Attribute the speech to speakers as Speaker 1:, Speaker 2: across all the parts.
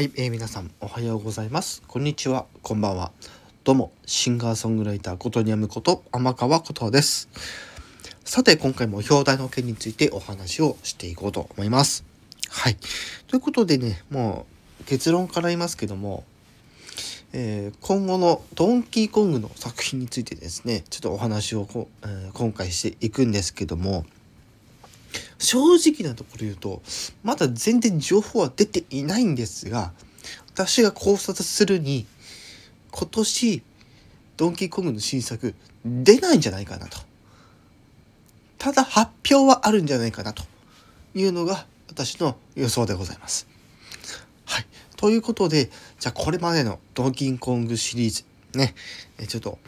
Speaker 1: はい、えー、皆さんおはようございます。こんにちは、こんばんは。どうも、シンガーソングライターことにゃむこと天川ことです。さて、今回も表題の件についてお話をしていこうと思います。はい。ということでね、もう結論から言いますけども、えー、今後のドンキーコングの作品についてですね、ちょっとお話をこ、えー、今回していくんですけども、正直なところ言うと、まだ全然情報は出ていないんですが、私が考察するに、今年、ドンキーコングの新作、出ないんじゃないかなと。ただ発表はあるんじゃないかなというのが私の予想でございます。はい。ということで、じゃあこれまでのドンキーコングシリーズ、ね、えちょっと、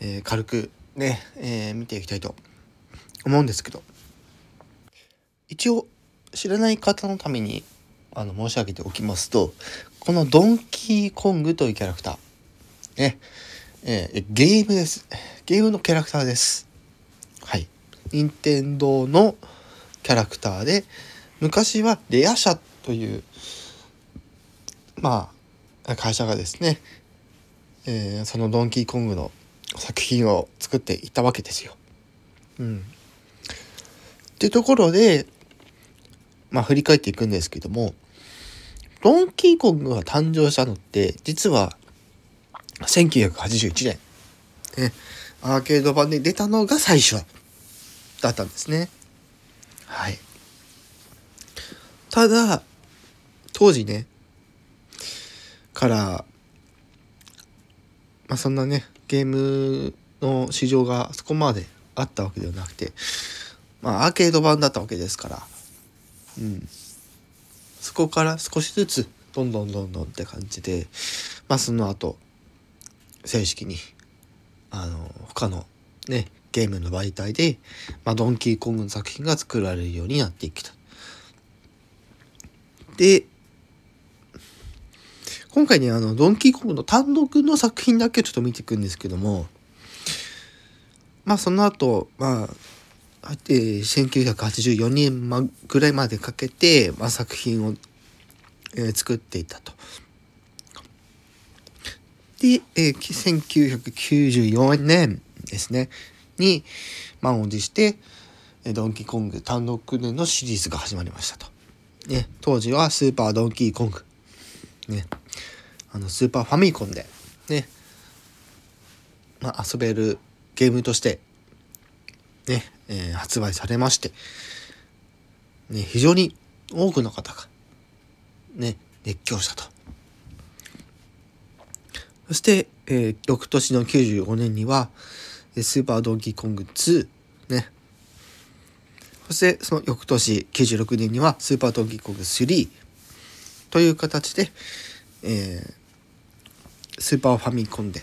Speaker 1: えー、軽くね、えー、見ていきたいと思うんですけど、一応知らない方のためにあの申し上げておきますとこのドンキーコングというキャラクターねえ、ゲームですゲームのキャラクターですはい任天堂のキャラクターで昔はレア社というまあ会社がですね、えー、そのドンキーコングの作品を作っていたわけですよ。うん。ってところでまあ、振り返っていくんですけども、ドンキーコングが誕生したのって、実は、1981年、ね、アーケード版で出たのが最初だったんですね。はい。ただ、当時ね、から、まあそんなね、ゲームの市場がそこまであったわけではなくて、まあアーケード版だったわけですから、うん、そこから少しずつどんどんどんどんって感じでまあその後正式にあの他のねゲームの媒体で、まあ、ドンキーコングの作品が作られるようになってきた。で今回ねあのドンキーコングの単独の作品だけちょっと見ていくんですけどもまあその後まあえー、1984年ぐらいまでかけて、ま、作品を、えー、作っていたと。で、えー、1994年ですね、に満を持して、ドンキーコング単独でのシリーズが始まりましたと。ね、当時はスーパードンキーコング。ね、あのスーパーファミコンで、ね、まあ、遊べるゲームとしてね、えー、発売されまして、ね、非常に多くの方が、ね、熱狂したと。そして、えー、翌年の95年には、スーパードンキーコング2、ね。そして、その翌年96年には、スーパードンキーコング3という形で、えー、スーパーファミコンで、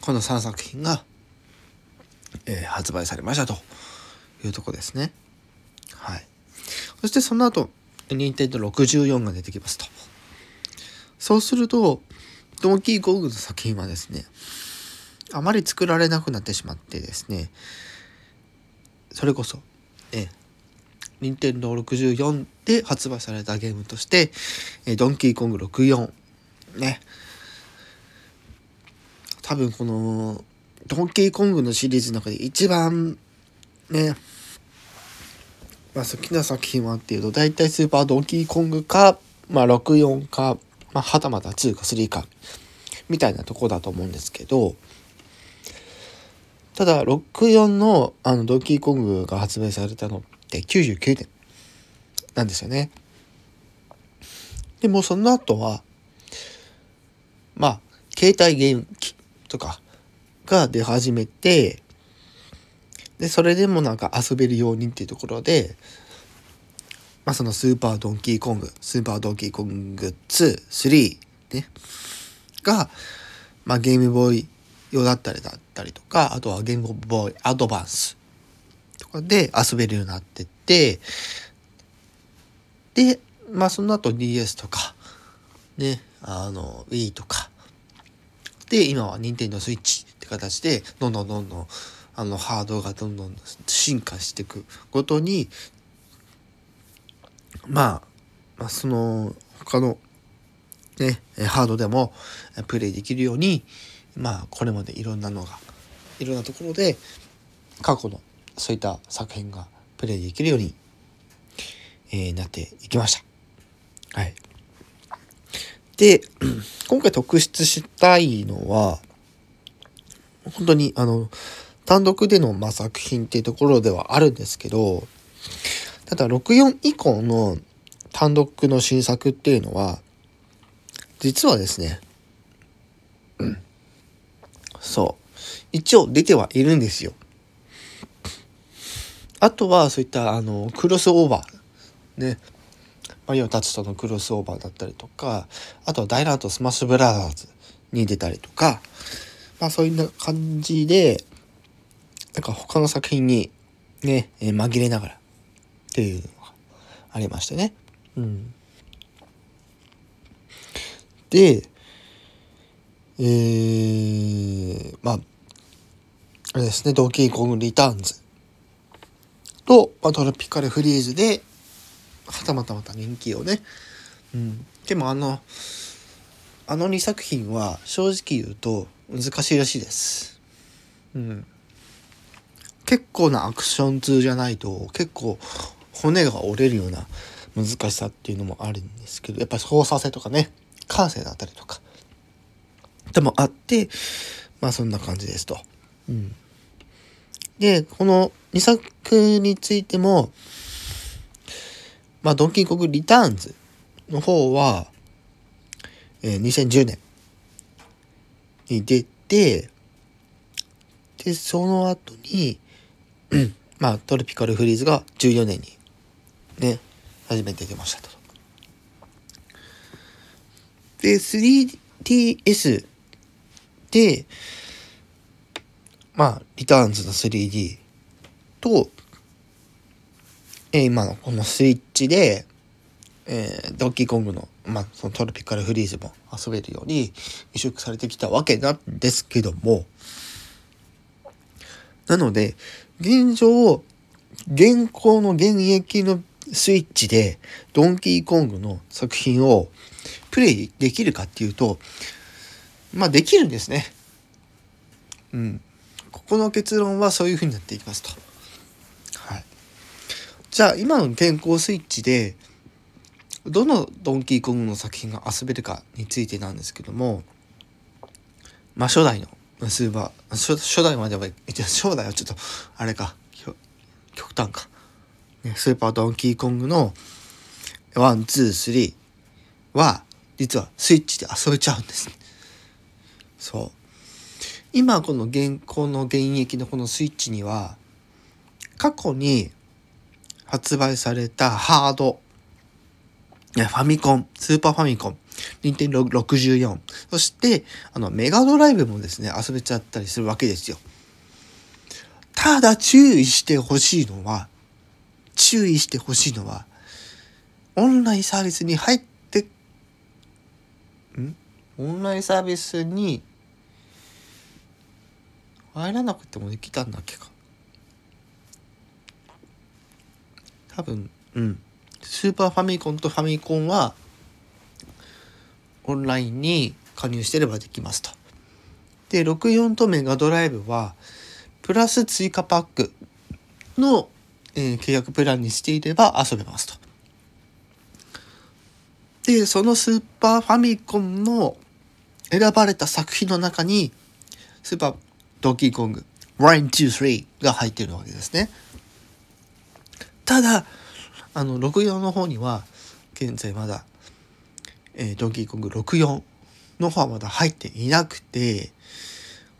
Speaker 1: この3作品がえー、発売されましたというとこですね。はい。そしてその後、任天堂64が出てきますと。そうすると、ドンキーコングの作品はですね、あまり作られなくなってしまってですね、それこそ、え任天堂64で発売されたゲームとして、えドンキーコング64、ね、多分このドンキーコングのシリーズの中で一番ね、まあ、好きな作品はっていうと大体スーパードンキーコングか、まあ、64か、まあ、はたまた2か3かみたいなとこだと思うんですけどただ64のあのドンキーコングが発売されたのって99年なんですよね。でもその後はまあ携帯ゲーム機とかが出始めて、で、それでもなんか遊べるようにっていうところで、まあそのスーパードンキーコング、スーパードンキーコング2、3ね、が、まあゲームボーイ用だったりだったりとか、あとはゲームボーイアドバンスとかで遊べるようになってって、で、まあその後 DS とか、ね、あの Wii とか、で、今は Nintendo Switch って形でどんどんどんどんあのハードがどんどん進化していくごとにまあ、まあ、その他のね、ハードでもプレイできるように、まあ、これまでいろんなのが、いろんなところで、過去のそういった作品がプレイできるように、えー、なっていきました。はい。で、今回特筆したいのは、本当にあの、単独での、ま、作品っていうところではあるんですけど、ただ64以降の単独の新作っていうのは、実はですね、うん。そう。一応出てはいるんですよ。あとはそういったあのクロスオーバーねマリオたちとのクロスオーバーだったりとかあとはダイナーとスマッシュブラザーズに出たりとかまあそういう感じでなんか他の作品にね、えー、紛れながらっていうのがありましてね。うん、で、えー、まあ、あれですね、ドンキーコングリターンズと、まあ、トロピカルフリーズで、はたまたまた人気をね。うん。でもあの、あの2作品は正直言うと難しいらしいです。うん。結構なアクション2じゃないと結構骨が折れるような難しさっていうのもあるんですけど、やっぱり操作性とかね、感性だったりとか。でもあって、まあそんな感じですと。うん。で、この2作についても、まあ、ドンキーコングリターンズの方は、えー、2010年に出て、で、その後に、うん、まあ、トロピカルフリーズが14年に、ね、初めて出ましたと。で、3DS で、まあ、リターンズの 3D と、えー、今のこのスイッチで、えー、ドンキーコングの、まあ、そのトロピカルフリーズも遊べるように移植されてきたわけなんですけども、なので、現状、現行の現役のスイッチでドンキーコングの作品をプレイできるかっていうと、まあできるんですね。うん。ここの結論はそういう風になっていきますと。はい。じゃあ今の健康スイッチでどのドンキーコングの作品が遊べるかについてなんですけども、まあ初代のスーパー、初初代までは、初代はちょっとあれか、極端か。ね、スーパードンキーコングの one, two, three は実はスイッチで遊べちゃうんです。そう。今この現行の現役のこのスイッチには過去に発売されたハードファミコン、スーパーファミコン、任天堂64、そして、あの、メガドライブもですね、遊べちゃったりするわけですよ。ただ注意してほしいのは、注意してほしいのは、オンラインサービスに入って、ん？オンラインサービスに入らなくてもできたんだっけか。多分うん。スーパーファミコンとファミコンはオンラインに加入してればできますと。で64とメガドライブはプラス追加パックの、えー、契約プランにしていれば遊べますと。でそのスーパーファミコンの選ばれた作品の中にスーパードンキーコング、1、2、3が入っているわけですね。ただ、あの、64の方には、現在まだ、えー、ドンキーコング64の方はまだ入っていなくて、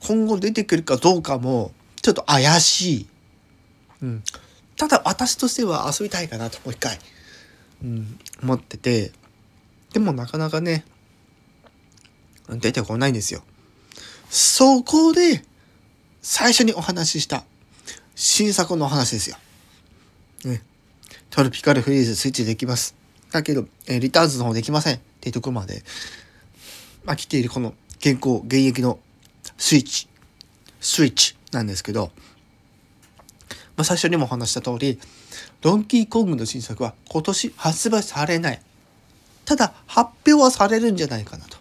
Speaker 1: 今後出てくるかどうかも、ちょっと怪しい。うん。ただ、私としては遊びたいかなと、もう一回、うん、思ってて、でもなかなかね、出てこないんですよ。そこで、最初にお話しした新作のお話ですよ。ね。トロピカルフリーズスイッチできます。だけど、えリターンズの方できませんっていうところまで、まあ、来ているこの現行、現役のスイッチ、スイッチなんですけど、まあ、最初にもお話した通り、ドンキーコングの新作は今年発売されない。ただ発表はされるんじゃないかなと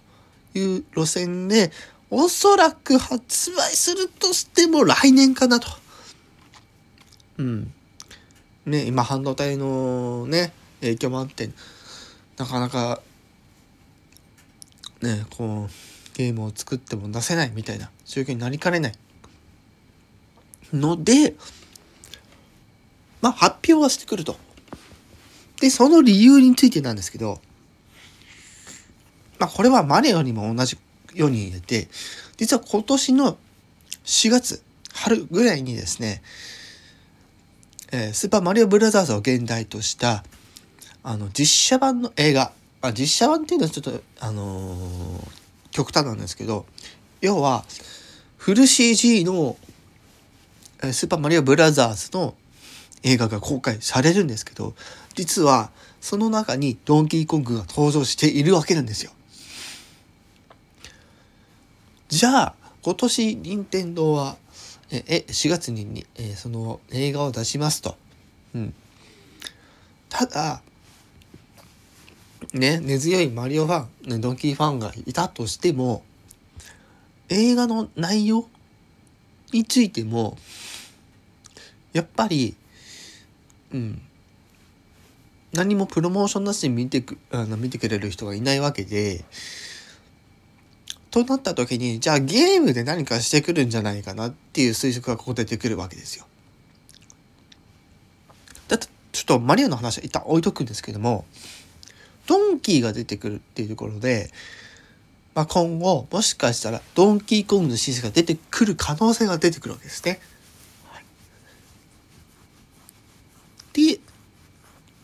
Speaker 1: いう路線でおそらく発売するとしても来年かなと。うん。ね、今半導体のね、影響もあって、なかなか、ね、こう、ゲームを作っても出せないみたいな状況になりかねない。ので、まあ発表はしてくると。で、その理由についてなんですけど、まあこれはマネオにも同じように入れて、実は今年の4月、春ぐらいにですね、えー、スーパーマリオブラザーズを現代とした、あの、実写版の映画、あ実写版っていうのはちょっと、あのー、極端なんですけど、要は、フル CG の、えー、スーパーマリオブラザーズの映画が公開されるんですけど、実は、その中にドンキーコングが登場しているわけなんですよ。じゃあ、今年、任天堂は、え、4月に、えその映画を出しますと。うん。ただ、ね、根強いマリオファン、ね、ドンキーファンがいたとしても、映画の内容についても、やっぱり、うん、何もプロモーションなしに見てくあの見てくれる人がいないわけで、となった時に、じゃあゲームで何かしてくるんじゃないかなっていう推測がここで出てくるわけですよ。だってちょっとマリオの話は一旦置いとくんですけども、ドンキーが出てくるっていうところで、まあ、今後もしかしたらドンキーコングのシスが出てくる可能性が出てくるわけですね。はい、で、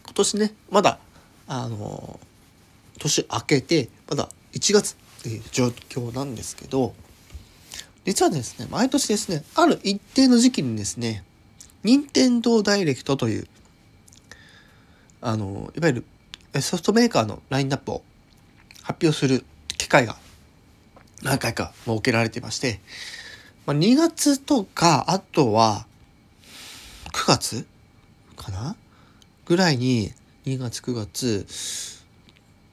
Speaker 1: 今年ね、まだ、あの、年明けて、まだ1月っていう状況なんですけど、実はですね、毎年ですね、ある一定の時期にですね、任天堂ダイレクトという、あの、いわゆるソフトメーカーのラインナップを発表する機会が何回か設けられていまして、まあ、2月とか、あとは9月かな？ぐらいに、2月9月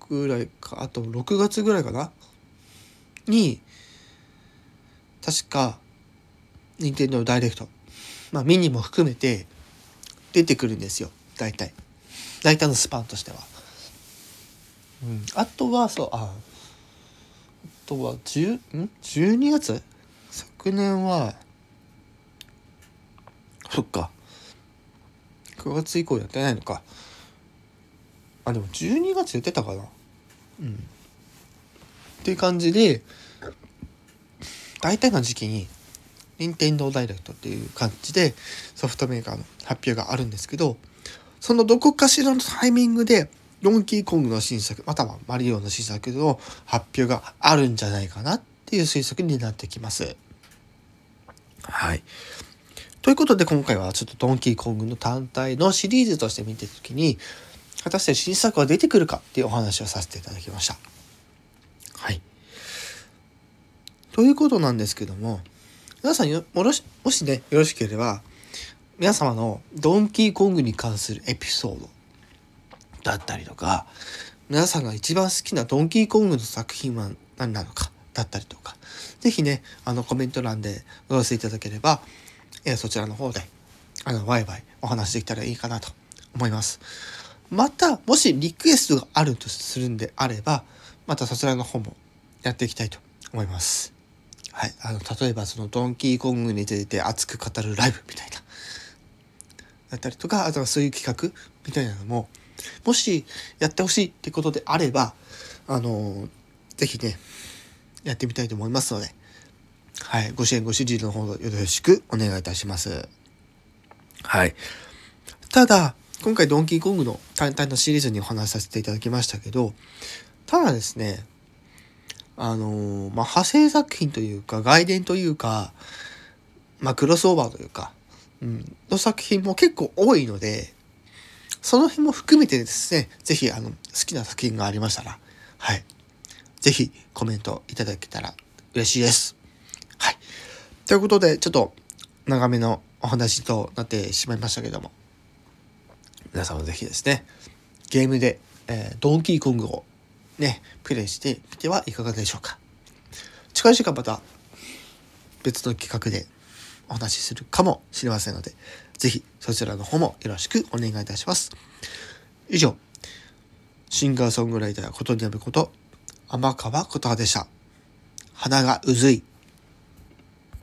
Speaker 1: ぐらいか、あと6月ぐらいかな？に確か任天堂ダイレクトまあミニも含めて出てくるんですよ大体。大体のスパンとしては。うん、あとはそうああとは10ん？12月？昨年はそっか。9月以降やってないのか。あでも12月やってたかな。うん。っていう感じで、大体の時期に、任天堂ダイレクトっていう感じでソフトメーカーの発表があるんですけど、そのどこかしらのタイミングで、ドンキーコングの新作、またはマリオの新作の発表があるんじゃないかなっていう推測になってきます。はい。ということで今回はちょっとドンキーコングの単体のシリーズとして見ていくときに、果たして新作は出てくるかっていうお話をさせていただきました。はい。ということなんですけども、皆さんよ、もし、もしね、よろしければ、皆様のドンキーコングに関するエピソードだったりとか、皆さんが一番好きなドンキーコングの作品は何なのかだったりとか、是非ね、あのコメント欄でお寄せいただければ、え、そちらの方で、あの、ワイワイお話できたらいいかなと思います。また、もしリクエストがあるとするんであれば、またそちらの方もやっていきたいと思います。はい。あの、例えばそのドンキーコングについて熱く語るライブみたいな。だったりとか、あとはそういう企画みたいなのも、もしやってほしいってことであれば、あの、ぜひね、やってみたいと思いますので、はい。ご支援、ご支持の方よろしくお願いいたします。はい。ただ、今回ドンキーコングの単体のシリーズにお話しさせていただきましたけど、ただですね、あのー、まあ、派生作品というか、外伝というか、まあ、クロスオーバーというか、うん、の作品も結構多いので、その辺も含めてですね、ぜひ、あの、好きな作品がありましたら、はい。ぜひ、コメントいただけたら嬉しいです。はい。ということで、ちょっと、長めのお話となってしまいましたけども、皆さんもぜひですね、ゲームでえー、ドンキーコングをね、プレイしてみてはいかがでしょうか。近い時間また別の企画でお話しするかもしれませんので、ぜひそちらの方もよろしくお願いいたします。以上、シンガーソングライターことにやむこと、天川琴葉でした。鼻がうずい。